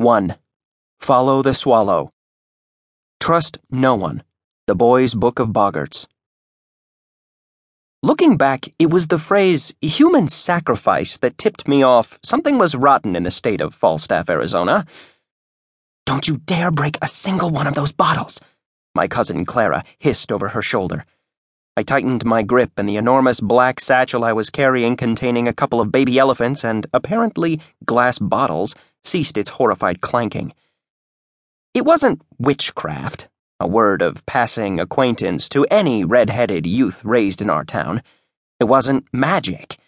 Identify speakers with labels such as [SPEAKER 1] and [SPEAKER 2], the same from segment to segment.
[SPEAKER 1] 1. Follow the Swallow. Trust no one. The Boy's Book of Boggarts. Looking back, it was the phrase human sacrifice that tipped me off something was rotten in the state of Falstaff, Arizona. Don't you dare break a single one of those bottles, my cousin Clara hissed over her shoulder. I tightened my grip, and the enormous black satchel I was carrying, containing a couple of baby elephants and apparently glass bottles, ceased its horrified clanking. It wasn't witchcraft, a word of passing acquaintance to any red headed youth raised in our town. It wasn't magic.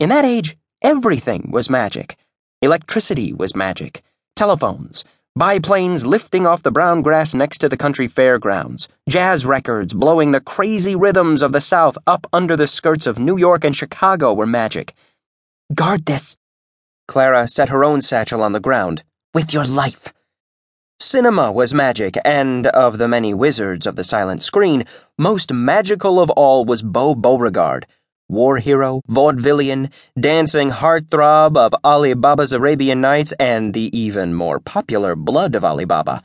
[SPEAKER 1] In that age, everything was magic. Electricity was magic. Telephones, biplanes lifting off the brown grass next to the country fairgrounds, jazz records blowing the crazy rhythms of the South up under the skirts of New York and Chicago were magic. Guard this. Clara set her own satchel on the ground. With your life. Cinema was magic, and of the many wizards of the silent screen, most magical of all was Beau Beauregard, war hero, vaudevillian, dancing heartthrob of Ali Baba's Arabian Nights and the even more popular Blood of Ali Baba.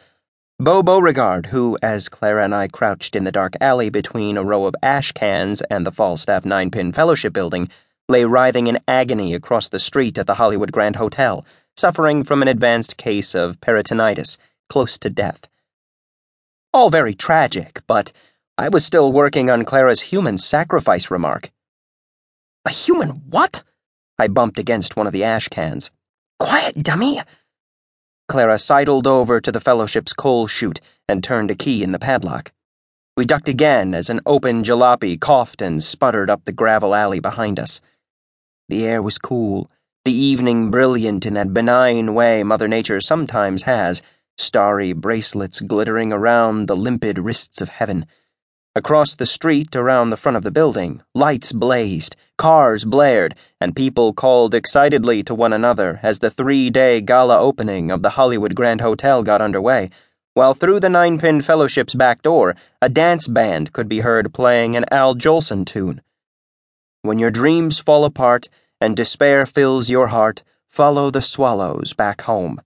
[SPEAKER 1] Beau Beauregard, who, as Clara and I crouched in the dark alley between a row of ash cans and the Falstaff Nine Pin Fellowship building, lay writhing in agony across the street at the Hollywood Grand Hotel, suffering from an advanced case of peritonitis close to death. All very tragic, but I was still working on Clara's human sacrifice remark. A human what? I bumped against one of the ash cans. Quiet, dummy! Clara sidled over to the fellowship's coal chute and turned a key in the padlock. We ducked again as an open jalopy coughed and sputtered up the gravel alley behind us. The air was cool, the evening brilliant in that benign way Mother Nature sometimes has starry bracelets glittering around the limpid wrists of heaven. Across the street, around the front of the building, lights blazed, cars blared, and people called excitedly to one another as the three day gala opening of the Hollywood Grand Hotel got underway, while through the Nine Pin Fellowship's back door, a dance band could be heard playing an Al Jolson tune. When your dreams fall apart and despair fills your heart, follow the swallows back home.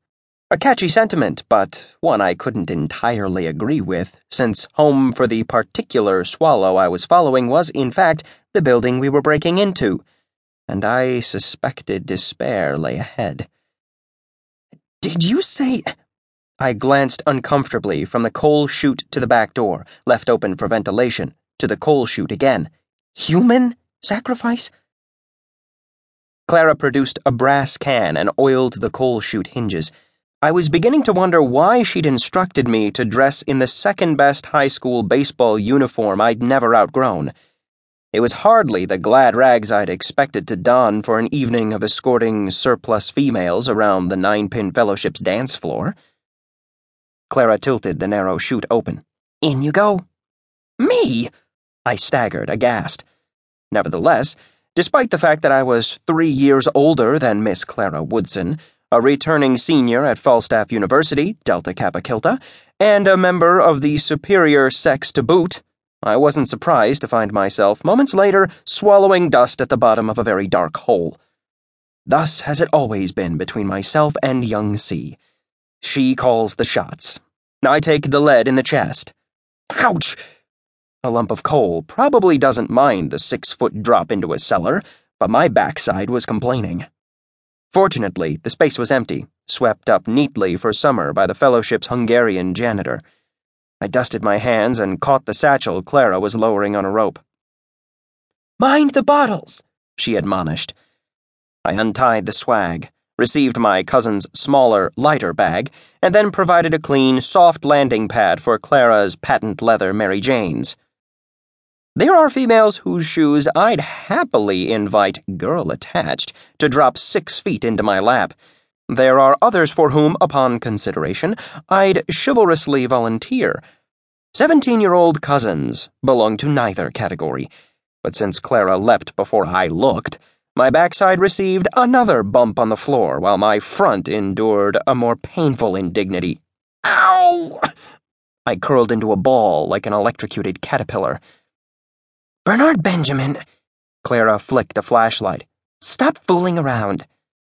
[SPEAKER 1] A catchy sentiment, but one I couldn't entirely agree with, since home for the particular swallow I was following was, in fact, the building we were breaking into, and I suspected despair lay ahead. Did you say. I glanced uncomfortably from the coal chute to the back door, left open for ventilation, to the coal chute again. Human sacrifice? Clara produced a brass can and oiled the coal chute hinges. I was beginning to wonder why she'd instructed me to dress in the second best high school baseball uniform I'd never outgrown. It was hardly the glad rags I'd expected to don for an evening of escorting surplus females around the Nine Pin Fellowship's dance floor. Clara tilted the narrow chute open. In you go. Me? I staggered, aghast. Nevertheless, despite the fact that I was three years older than Miss Clara Woodsen, a returning senior at Falstaff University, Delta Kappa Kilta, and a member of the superior sex to boot, I wasn't surprised to find myself, moments later, swallowing dust at the bottom of a very dark hole. Thus has it always been between myself and young C. She calls the shots. I take the lead in the chest. Ouch! A lump of coal probably doesn't mind the six foot drop into a cellar, but my backside was complaining. Fortunately, the space was empty, swept up neatly for summer by the fellowship's Hungarian janitor. I dusted my hands and caught the satchel Clara was lowering on a rope. Mind the bottles, she admonished. I untied the swag, received my cousin's smaller, lighter bag, and then provided a clean, soft landing pad for Clara's patent leather Mary Jane's. There are females whose shoes I'd happily invite, girl attached, to drop six feet into my lap. There are others for whom, upon consideration, I'd chivalrously volunteer. Seventeen year old cousins belong to neither category, but since Clara leapt before I looked, my backside received another bump on the floor while my front endured a more painful indignity. Ow! I curled into a ball like an electrocuted caterpillar. Bernard Benjamin, Clara flicked a flashlight. Stop fooling around.